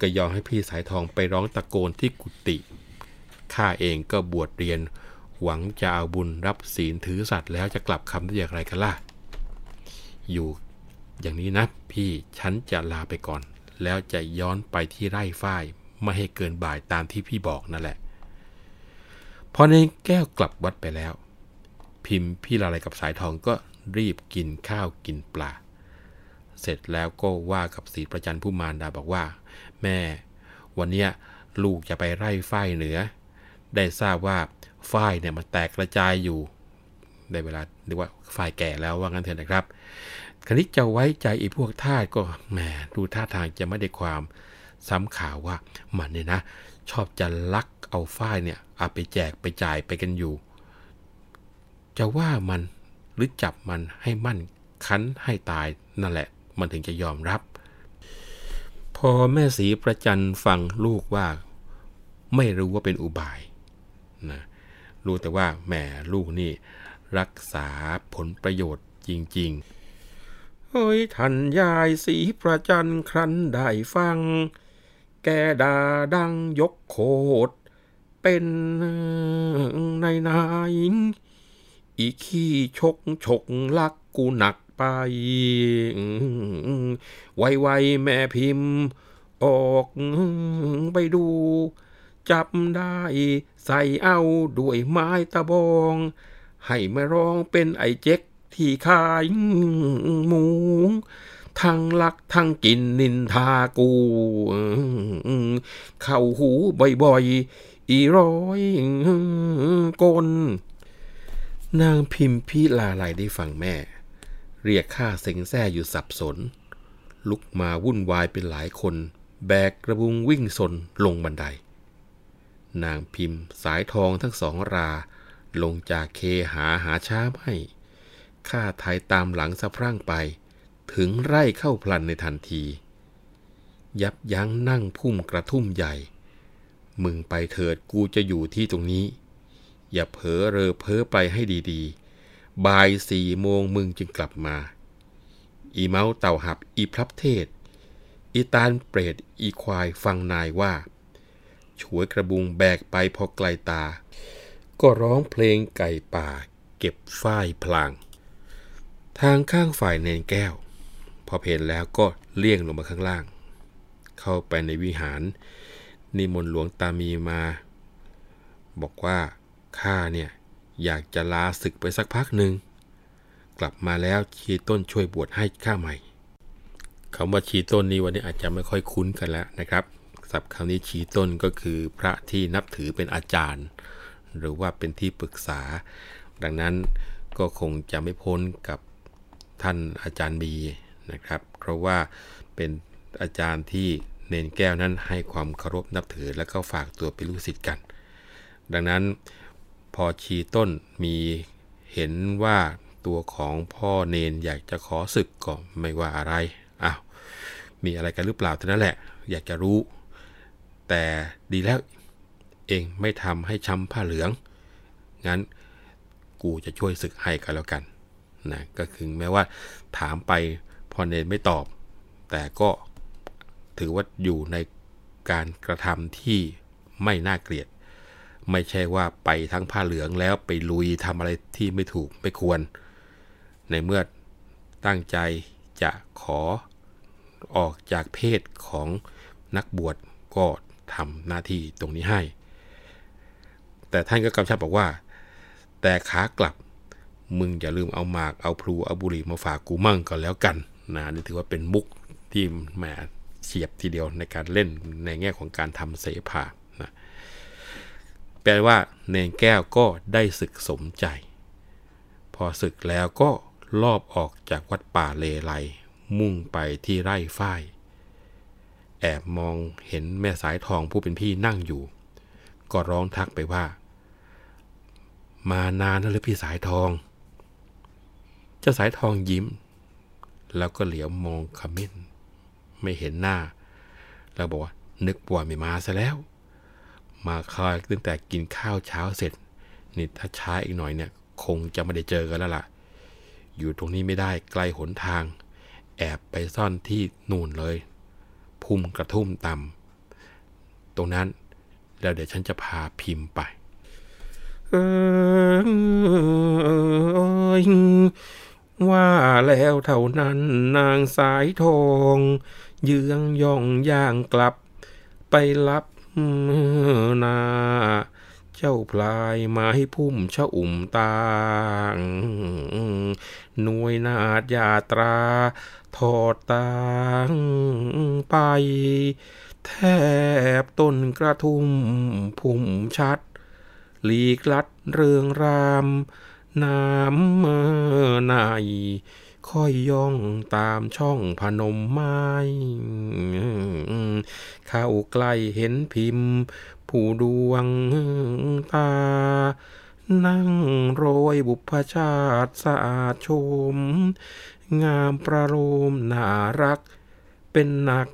ก็ยอมให้พี่สายทองไปร้องตะโกนที่กุฏิข้าเองก็บวชเรียน หวังจะเอาบุญรับศีลถือสัตว์แล้วจะกลับคำได้อย่างไรกันล่ะ อยู่อย่างนี้นะ พี่ฉันจะลาไปก่อน แล้วจะย้อนไปที่ไร่ฝ้ายไม่ให้เกินบ่ายตามที่พี่บอกนั่นแหละพอในแก้วกลับวัดไปแล้ว พิมพ์พี่ลาอะไรกับสายทองก็รีบกินข้าวกินปลา เสร็จแล้วก็ว่ากับศรีประจันผู้มารดาบอกว่า แม่ วันเนี้ยลูกจะไปไร่ฝ้ายเหนือ ได้ทราบว่าฝ้ายเนี่ยมันแตกกระจายอยู่ได้เวลาเรียกว่าฝ่ายแก่แล้วว่างั้นเถอะนะครับ คณิตจะไว้ใจไอีพวกทาสก็แหมดูท่าทางจะไม่ได้ความซ้ำข่าวว่ามันเนี่ยนะ ชอบจะลักเอาฝ้ายเนี่ยเอาไปแจกไปจ่ายไปกันอยู่ จะว่ามันหรือจับมันให้มั่นคันให้ตายนั่นแหละ มันถึงจะยอมรับ พอแม่สีประจันฟังลูกว่า ไม่รู้ว่าเป็นอุบายนะรู้แต่ว่าแหมลูกนี่ รักษาผลประโยชน์จริง ๆ เฮ้ยท่านยายสีประจันครั้นได้ฟัง แกดาดังยกโคดเป็นในนาย อีขี้ชกฉกลักกูหนักไปไวไวแม่พิมพ์ ออกไปดู จับได้ใส่เอาด้วยไม้ตะบอง ให้มาร้องเป็นไอเจ๊กที่ขายหมูทั้งลักทั้งกินนินทากูเข้าหูบ่อยๆ อีร้อยกลน นางพิมพิลาไลได้ฟังแม่ เรียกข้าเซ็งแซ่อยู่สับสน ลุกมาวุ่นวายเป็นหลายคน แบกกระบุงวิ่งสนลงบันได นางพิมพ์สายทองทั้งสองรา ลงจากเคหาหาช้าไม่ข้าไทยตามหลังสะพรั่งไป ถึงไร่เข้าพลันในทันที ยับยั้งนั่งพุ่มกระทุ่มใหญ่ มึงไปเถิดกูจะอยู่ที่ตรงนี้ อย่าเผลอเรอเพ้อไปให้ดีๆ บ่ายสี่โมงมึงจึงกลับมา อีเมาเต่าหับอีพลับเทศ อีตานเปรตอีควายฟังนายว่าช่วยกระบุงแบกไปพอไกลตา ก็ร้องเพลงไก่ป่าเก็บฝ้ายพลาง ทางข้างฝ่ายเนนแก้ว พอเพนแล้วก็เลี่ยงลงมาข้างล่าง เข้าไปในวิหาร นิมนต์หลวงตามีมา บอกว่า ข้าเนี่ยอยากจะลาศึกไปสักพักหนึ่งกลับมาแล้วชีต้นช่วยบวชให้ข้าใหม่คำว่าชีต้นนี้วันนี้อาจจะไม่ค่อยคุ้นกันแล้วนะครับศัพท์คำนี้ชีต้นก็คือพระที่นับถือเป็นอาจารย์ หรือว่าเป็นที่ปรึกษา ดังนั้นก็คงจะไม่พ้นกับท่านอาจารย์บีนะครับ เพราะว่าเป็นอาจารย์ที่เนนแก้วนั้นให้ความเคารพนับถือและก็ฝากตัวเป็นลูกศิษย์กัน ดังนั้น อชีต้นมีเห็นว่าตัวของพ่อเนนอยากจะขอศึกก็ไม่ว่าอะไรอ้าวมีอะไรกันหรือเปล่าเท่านั้นแหละ อยากจะรู้ แต่ดีแล้วเองไม่ทำให้ช้ำผ้าเหลือง งั้นกูจะช่วยศึกให้กันแล้วกันนะก็คือแม้ว่าถามไปพอเนนไม่ตอบ แต่ก็ถือว่าอยู่ในการกระทำที่ไม่น่าเกลียด ไม่ใช่ว่าไปทั้งผ้าเหลืองแล้วไปลุยทำอะไรที่ไม่ถูกไม่ควร ในเมื่อตั้งใจจะขอออกจากเพศของนักบวชก็ทำหน้าที่ตรงนี้ให้ แต่ท่านก็กำชับบอกว่า แต่ขากลับมึงอย่าลืมเอาหมากเอาพลูเอาบุหรี่มาฝากกูมั่งก่อนแล้วกันนะนี่ถือว่าเป็นมุกที่แหมเฉียบทีเดียวในการเล่นในแง่ของการทำเสภา แปลว่าเนนแก้วก็ได้ศึกสมใจ พอศึกแล้วก็ลอบออกจากวัดป่าเลไลมุ่งไปที่ไร่ฝ้าย แอบมองเห็นแม่สายทองผู้เป็นพี่นั่งอยู่ ก็ร้องทักไปว่า มานานแล้วหรือพี่สายทอง เจ้าสายทองยิ้ม แล้วก็เหลียวมองขมิ้น ไม่เห็นหน้า แล้วบอกว่า นึกปวดไม่มาซะแล้ว มาคอยตั้งแต่กินข้าวเช้าเสร็จนี่ถ้าช้าอีกหน่อยเนี่ยคงจะไม่ได้เจอกันแล้วล่ะ อยู่ตรงนี้ไม่ได้ไกลหนทาง แอบไปซ่อนที่นู่นเลย พุ่มกระทุ่มต่ำตรงนั้นแล้วเดี๋ยวฉันจะพาพิมพ์ไปเออว่าแล้วเท่านั้นนางสายทอง เยื้องย่องย่างกลับ ไปรับ นาเจ้าพลายไม้พุ่มชะอุ่มตางหน่วยนาดยาตราทอดตางไป แทบต้นกระทุ่มพุ่มชัด หลีกลัดเรืองราม น้ำเมื่อนาย ค่อยย่องตามช่องพนมไม้เข้าใกล้เห็นพิมพ์ ผู้ดวงตา นั่งโรยบุพชาติสะอาดชม งามประโลมน่ารักเป็นหนัก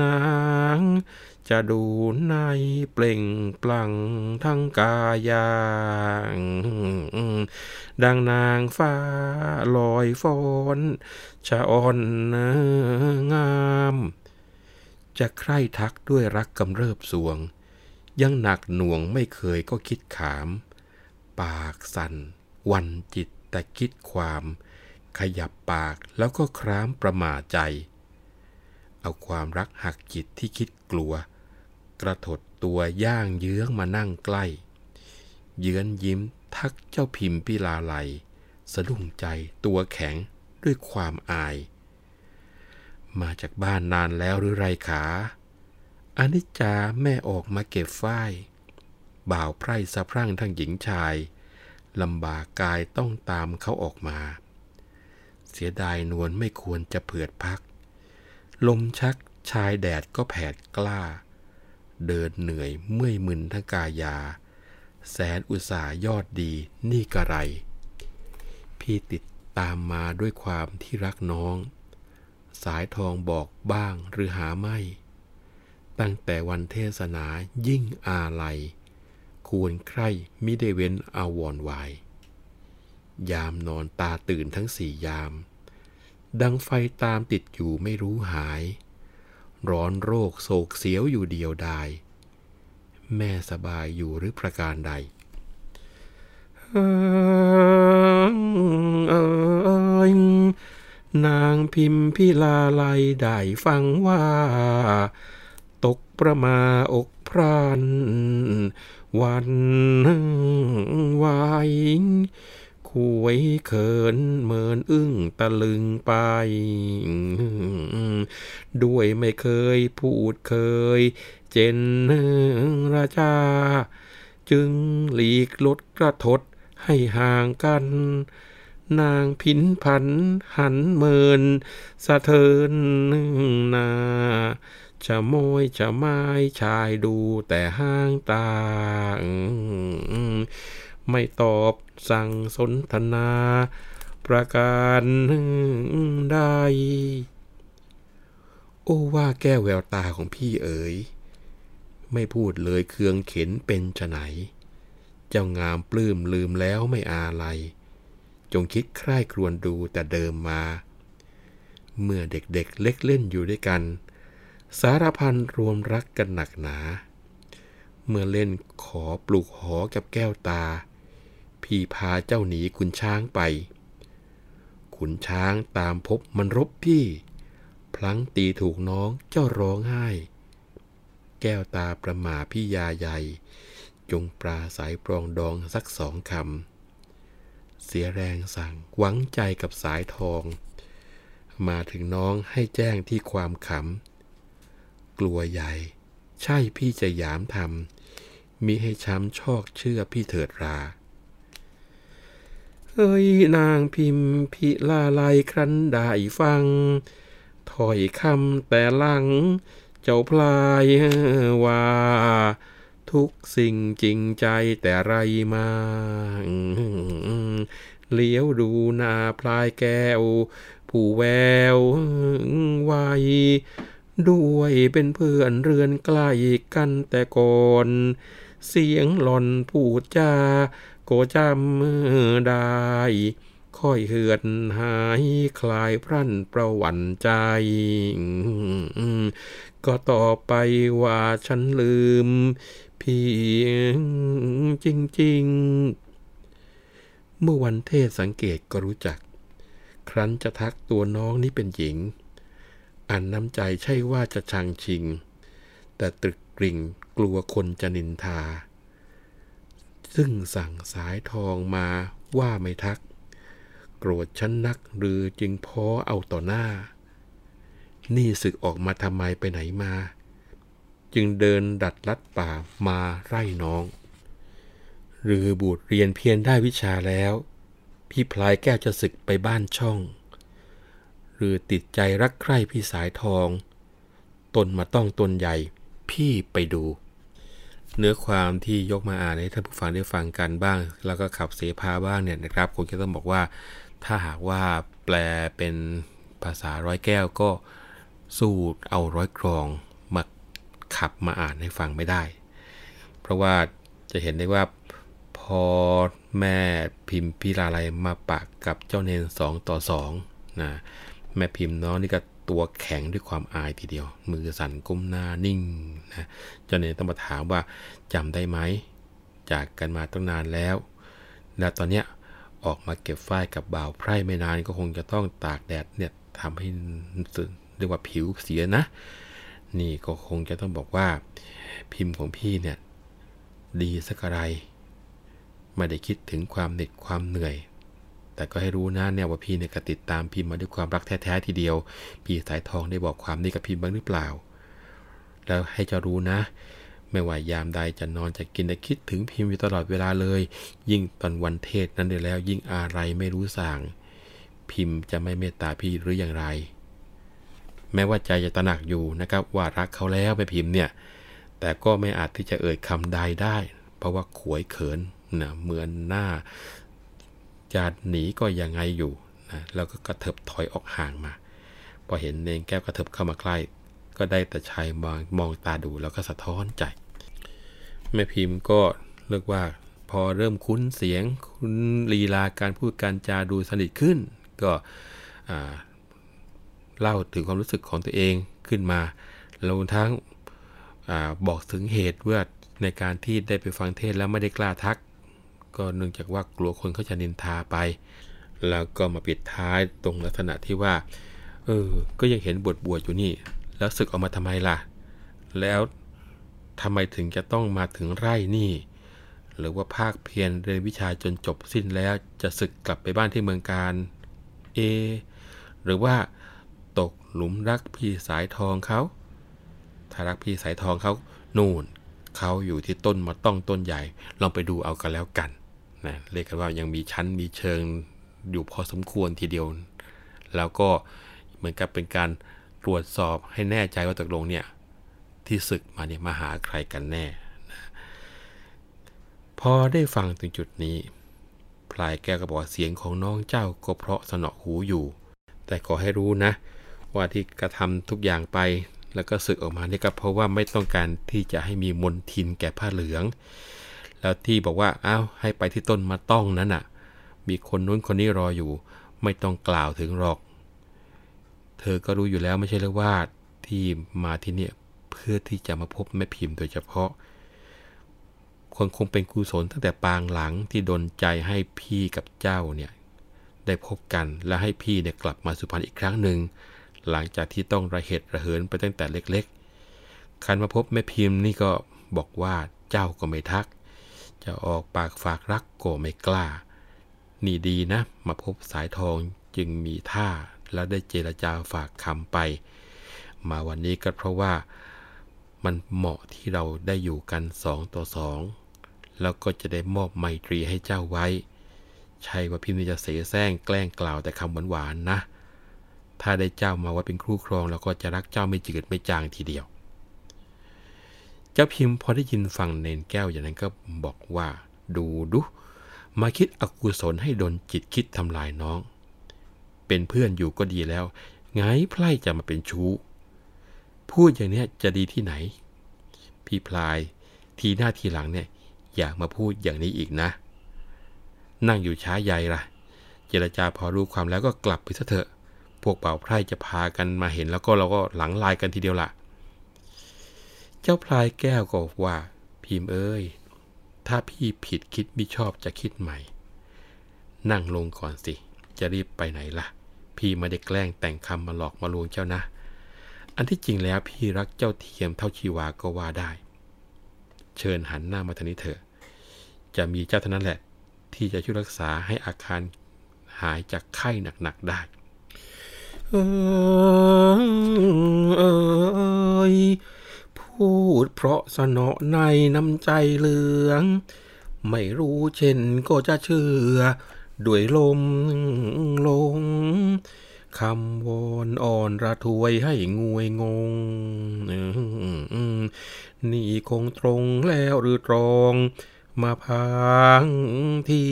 นาง จะดูในเปล่งปลั่งทั้งกายางดังนางฟ้าลอยฟ้อนชะอ่อนงาม จะใคร่ทักด้วยรักกำเริบสวง ยังหนักหน่วงไม่เคยก็คิดขาม ปากสั่น วันจิตแต่คิดความ ขยับปากแล้วก็ครามประมาใจเอาความรักหักจิตที่คิดกลัว กระถดตัวย่างเยื้องมานั่งใกล้ เยื้อนยิ้มทักเจ้าพิมพิลาไลสะดุ้งใจตัวแข็งด้วยความอาย มาจากบ้านนานแล้วหรือไรขาอนิจจาแม่ออกมาเก็บฝ้าย บ่าวไพร่สะพรั่งทั้งหญิงชายลำบากกายต้องตามเขาออกมา เสียดายนวลไม่ควรจะเผือดพัก ลมชักชายแดดก็แผดกล้า เดินเหนื่อยเมื่อยมึนทั้งกายา แสนอุตสาหยอดดีนี่กระไร พี่ติดตามมาด้วยความที่รักน้อง สายทองบอกบ้างหรือหาไม่ ตั้งแต่วันเทศนายิ่งอาลัย ควรใคร่มิได้เว้นอาวรวายยามนอนตาตื่นทั้งสี่ยาม ดังไฟตามติดอยู่ไม่รู้หาย ร้อนโรคโศกเสียวอยู่เดียวดาย แม่สบายอยู่หรือประการใดนางพิมพิลาไลได้ฟังว่า ตกประมาอกพรานวันวายควยเขินเมินอึ้งตะลึงไป ด้วยไม่เคยพูดเคย เจนราชา จึงหลีกลดกระทดให้ห่างกัน นางพินพันหันเมิน สะเทินนาจะโมยจะไม้ชายดูแต่ห้างตา ไม่ตอบสั่งสนทนา ประการใด โอ้ว่าแก้วแววตาของพี่เอ๋ย ไม่พูดเลยเคืองเข็นเป็นจะไหน เจ้างามปลื้มลืมแล้วไม่อาลัย จงคิดใคร่ครวญดูแต่เดิมมา เมื่อเด็กๆเเล็กเล่นอยู่ด้วยกัน สารพันรวมรักกันหนักหนา เมื่อเล่นขอปลูกหอกับแก้วตา พี่พาเจ้าหนีขุนช้างไป ขุนช้างตามพบมันรบพี่ พลั้งตีถูกน้องเจ้าร้องไห้ แก้วตาประหม่าพี่ยาใหญ่ จงปราสายปรองดองสักสองคำ เสียแรงสั่งหวังใจกับสายทอง มาถึงน้องให้แจ้งที่ความขำ กลัวใหญ่ ใช่พี่จะยามทำมิให้ช้ำชอกเชื่อพี่เถิดราเฮ้ยนางพิมพิลาไลครั้นได้ฟัง ถอยคำแต่ลัง เจ้าพลายว่า ทุกสิ่งจริงใจแต่ไรมาเลี้ยวดูนาพลายแก้ว ผู้แววไวด้วยเป็นเพื่อนเรือนใกล้กันแต่ก่อนเสียงหล่อนพูดจาโกจำได้ ค่อยเหือดหายคลายพรั่นประวันใจ ก็ต่อไปว่าฉันลืมพี่จริง ๆ เมื่อวันเทศสังเกตก็รู้จัก ครั้นจะทักตัวน้องนี้เป็นหญิง อันน้ำใจใช่ว่าจะชังชิง แต่ตรึกกริ่งกลัวคนจะนินทา ซึ่งสั่งสายทองมาว่าไม่ทัก โกรธฉันนักหรือจึงพ้อเอาต่อหน้า นี่ศึกออกมาทำไมไปไหนมา จึงเดินดัดลัดป่ามาไร่น้อง หรือบูดเรียนเพียรได้วิชาแล้ว พี่พลายแก้วจะศึกไปบ้านช่อง หรือติดใจรักใคร่พี่สายทอง ตนมาต้องตนใหญ่พี่ไปดู เนื้อความที่ยกมาอ่านให้ท่านผู้ฟังได้ฟังกันบ้าง แล้วก็ขับเสพาบ้างเนี่ยนะครับคงจะต้องบอกว่า ถ้าหากว่าแปลเป็นภาษาร้อยแก้วก็สู้เอาร้อยกรองมาขับมาอ่านให้ฟังไม่ได้ เพราะว่าจะเห็นได้ว่าพอแม่พิมพ์พิลาไลมาปากกับเจ้าเนนสองต่อสองนะแม่พิมพ์น้องนี่ก็ตัวแข็งด้วยความอายทีเดียว มือสั่นก้มหน้านิ่งนะเจ้าเนนต้องมาถามว่าจำได้ไหม จากกันมาตั้งนานแล้ว และตอนเนี้ย ออกมาเก็บฝ้ายกับบ่าวไพร่ไม่นานก็คงจะต้องตากแดดเนี่ยทำให้เรียกว่าผิวเสียนะ นี่ก็คงจะต้องบอกว่า พิมพ์ของพี่เนี่ย ดีสักอะไร ไม่ได้คิดถึงความเหน็ดความเหนื่อย แต่ก็ให้รู้นะเนี่ยว่าพี่เนี่ยก็ติดตามพิมพ์มาด้วยความรักแท้ๆทีเดียว พี่สายทองได้บอกความนี้กับพิมพ์บ้างหรือเปล่า แล้วให้จะรู้นะ ไม่ว่ายามใดจะนอนจะกินจะคิดถึงพิมพ์อยู่ตลอดเวลาเลย ยิ่งตอนวันเทศนั้นเดียแล้ว ยิ่งอะไรไม่รู้สั่งพิมพ์จะไม่เมตตาพี่หรืออย่างไร แม้ว่าใจจะตระหนักอยู่นะครับ ว่ารักเขาแล้วไปพิมพ์เนี่ย แต่ก็ไม่อาจที่จะเอ่ยคำใดได้ เพราะว่าขวยเขินนะเหมือนหน้าจะหนีก็ยังไงอยู่นะแล้วก็กระเถิบถอยออกห่างมา พอเห็นเนงแก้วกระเถิบเข้ามาใกล้ ก็ได้แต่ชายมองมองตาดูแล้วก็สะท้อนใจ แม่พิมพ์ก็เรียกว่า พอเริ่มคุ้นเสียง คุ้นลีลาการพูดการจาดูสนิทขึ้น ก็เล่าถึงความรู้สึกของตัวเองขึ้นมาแล้วทั้งอบอกถึงเหตุว่าในการที่ได้ไปฟังเทศแล้วไม่ได้กล้าทัก ก็เนื่องจากว่ากลัวคนเขาจะนินทาไป แล้วก็มาปิดท้ายตรงลักษณะที่ว่า เออ ก็ยังเห็นบวชบวชอยู่นี่ แล้วศึกออกมาทำไมล่ะ แล้ว ทำไมถึงจะต้องมาถึงไร่นี่ หรือว่าภาคเพียรเรียนวิชาจนจบสิ้นแล้วจะศึกกลับไปบ้านที่เมืองการเอ หรือว่าตกหลุมรักพี่สายทองเขาถ้ารักพี่สายทองเขานู่นเขาอยู่ที่ต้นมาต้องต้นใหญ่ ลองไปดูเอากันแล้วกันนะเรียกกันว่ายังมีชั้นมีเชิงอยู่พอสมควรทีเดียว แล้วก็เหมือนกับเป็นการตรวจสอบให้แน่ใจว่าตกลงเนี่ย ที่ศึกมาเนี่ยมาหาใครกันแน่นะพอได้ฟังถึงจุดนี้ พลายแก้วก็บอกเสียงของน้องเจ้าก็เพราะสนอหูอยู่ แต่ขอให้รู้นะ ว่าที่กระทำทุกอย่างไปแล้วก็ศึกออกมานี่ก็เพราะว่าไม่ต้องการที่จะให้มีมนทินแก่ผ้าเหลือง แล้วที่บอกว่าอ้าวให้ไปที่ต้นมาต้องนั้นน่ะ มีคนนู้นคนนี้รออยู่ ไม่ต้องกล่าวถึงหรอก เธอก็รู้อยู่แล้วไม่ใช่หรือว่าที่มาที่เนี่ยเพื่อที่จะมาพบแม่พิมพ์โดยเฉพาะ คนคงเป็นกุศลตั้งแต่ปางหลังที่ดนใจให้พี่กับเจ้าเนี่ยได้พบกันและให้พี่เนี่ยกลับมาสุพรรณอีกครั้งหนึ่ง หลังจากที่ต้องระเหตุระเหินไปตั้งแต่เล็กๆคันมาพบแม่พิมพ์นี่ก็บอกว่าเจ้าก็ไม่ทัก จะออกปากฝากรักก็ไม่กล้า นี่ดีนะ มาพบสายทองจึงมีท่าแล้วได้เจรจาฝากคำไป มาวันนี้ก็เพราะว่า มันเหมาะที่เราได้อยู่กันสองต่อสองแล้วก็จะได้มอบไมตรีให้เจ้าไว้ ใช่ว่าพิมพ์จะเสแสร้งแกล้งกล่าวแต่คำหวานๆนะ ถ้าได้เจ้ามาว่าเป็นครูครอง แล้วก็จะรักเจ้าไม่จืดไม่จางทีเดียว เจ้าพิมพ์พอได้ยินฟังเนนแก้วอย่างนั้นก็บอกว่า ดูดูมาคิดอกุศลให้ดนจิตคิดทำลายน้อง เป็นเพื่อนอยู่ก็ดีแล้ว ไงไพร่จะมาเป็นชู้ พูดอย่างนี้จะดีที่ไหน พี่พลายทีหน้าทีหลังเนี่ยอยากมาพูดอย่างนี้อีกนะ นั่งอยู่ช้าใหญ่ละเจรจาพอรู้ความแล้วก็กลับไปซะเถอะ พวกเป่าไพร่จะพากันมาเห็นแล้วก็เราก็หลังลายกันทีเดียวละเจ้าพลายแก้วก็ว่า พิมพ์เอ้ย ถ้าพี่ผิดคิดไม่ชอบจะคิดใหม่ นั่งลงก่อนสิ จะรีบไปไหนล่ะ พี่ไม่ได้แกล้งแต่งคำมาหลอกมาลวงเจ้านะ อันที่จริงแล้วพี่รักเจ้าเทียมเท่าชีวาก็ว่าได้ เชิญหันหน้ามาทางนี้เถอะ จะมีเจ้าเท่านั้นแหละ ที่จะช่วยรักษาให้อาคารหายจากไข้หนักๆได้เออเอยพูดเพราะสนอในน้ำใจเหลือง ไม่รู้เช่นก็จะเชื่อ ด้วยลมลง คำวอนอ่อนระทวยให้งวยงงนี่คงตรงแล้วหรือตรอง มาพังที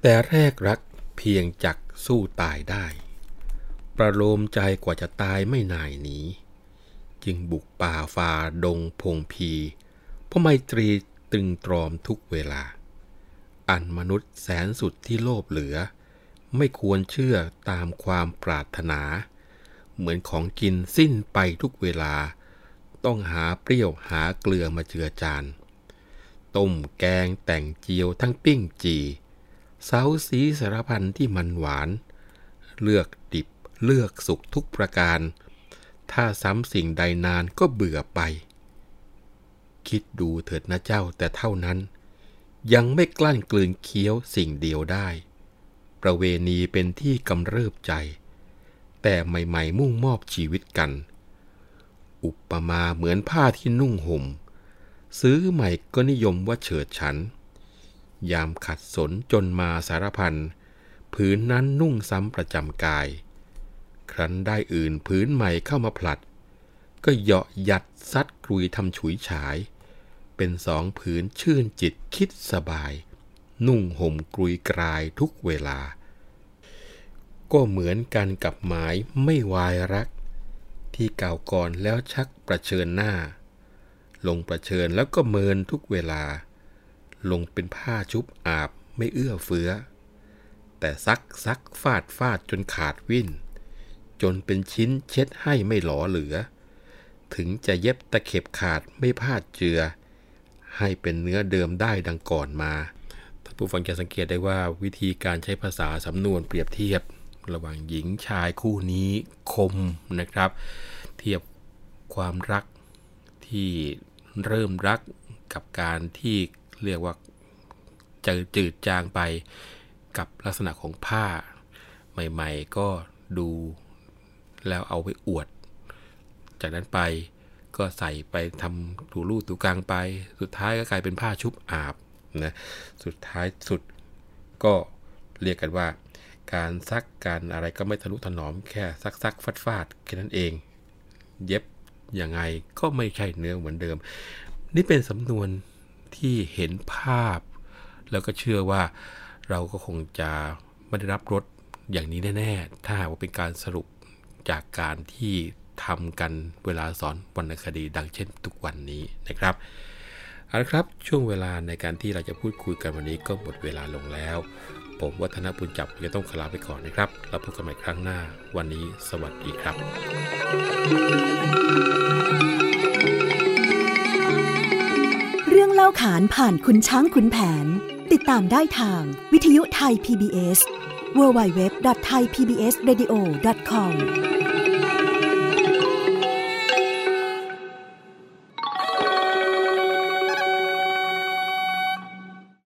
แต่แรกรักเพียงจักสู้ตายได้ ประโลมใจกว่าจะตายไม่นายหนีจึงบุกป่าฝ่าดงพงพีเพราะไมตรีตึงตรอมทุกเวลา อันมนุษย์แสนสุดที่โลภเหลือ ไม่ควรเชื่อตามความปรารถนา เหมือนของกินสิ้นไปทุกเวลา ต้องหาเปรี้ยวหาเกลือมาเจือจานต้มแกงแต่งเจียวทั้งปิ้งจีเซาสีสารพันที่มันหวาน เลือกดิบเลือกสุกทุกประการ ถ้าซ้ำสิ่งใดนานก็เบื่อไป คิดดูเถิดนะเจ้าแต่เท่านั้น ยังไม่กลั้นกลืนเคี้ยวสิ่งเดียวได้ ประเวณีเป็นที่กำเริบใจ แต่ใหม่ๆมุ่งมอบชีวิตกัน อุปมาเหมือนผ้าที่นุ่งห่ม ซื้อใหม่ก็นิยมว่าเฉิดฉัน ยามขัดสนจนมาสารพันผืนนั้นนุ่งซ้ำประจำกาย ครั้นได้อื่นผืนใหม่เข้ามาผลัด ก็เหยาะหยัดซัดกรุยทำฉุยฉาย เป็นสองผืนชื่นจิตคิดสบาย นุ่งห่มกรุยกรายทุกเวลา ก็เหมือนกันกับหมายไม่วายรัก ที่เก่าก่อนแล้วชักประเชิญหน้า ลงประเชิญแล้วก็เมินทุกเวลา ลงเป็นผ้าชุบอาบไม่เอื้อเฟื้อ แต่ซักซักฟาดฟาดจนขาดวิ่น จนเป็นชิ้นเช็ดให้ไม่หลอเหลือ ถึงจะเย็บตะเข็บขาดไม่พลาดเจือให้เป็นเนื้อเดิมได้ดังก่อนมา ผู้ฟังจะสังเกตได้ว่าวิธีการใช้ภาษาสำนวนเปรียบเทียบ ระหว่างหญิงชายคู่นี้คมนะครับ เทียบความรักที่เริ่มรักกับการที่เรียกว่าจะจืดจางไปกับลักษณะของผ้า ใหม่ๆ ก็ดูแล้วเอาไปอวด จากนั้นไปก็ใส่ไปทำถูรูถูกลางไป สุดท้ายก็กลายเป็นผ้าชุบอาบ นะสุดท้ายสุดก็เรียกกันว่า การซักการอะไรก็ไม่ทะนุถนอมแค่ซักซักฟาดฟาดแค่นั้นเอง เย็บยังไงก็ไม่ใช่เนื้อเหมือนเดิม นี่เป็นสำนวนที่เห็นภาพ แล้วก็เชื่อว่าเราก็คงจะไม่ได้รับรสอย่างนี้แน่ๆ ถ้าหากว่าเป็นการสรุปจากการที่ทำกันเวลาสอนวรรณคดีดังเช่นทุกวันนี้นะครับ เอาละครับช่วงเวลาในการที่เราจะพูดคุยกันวันนี้ก็หมดเวลาลงแล้ว ผมวัฒนบุญจับจะต้องขลาไปก่อนนะครับแล้วพบกันใหม่ครั้งหน้า วันนี้สวัสดีครับเรื่องเล่าขานผ่านคุณช้างคุณแผน ติดตามได้ทาง วิทยุไทย PBS www.thaipbsradio.com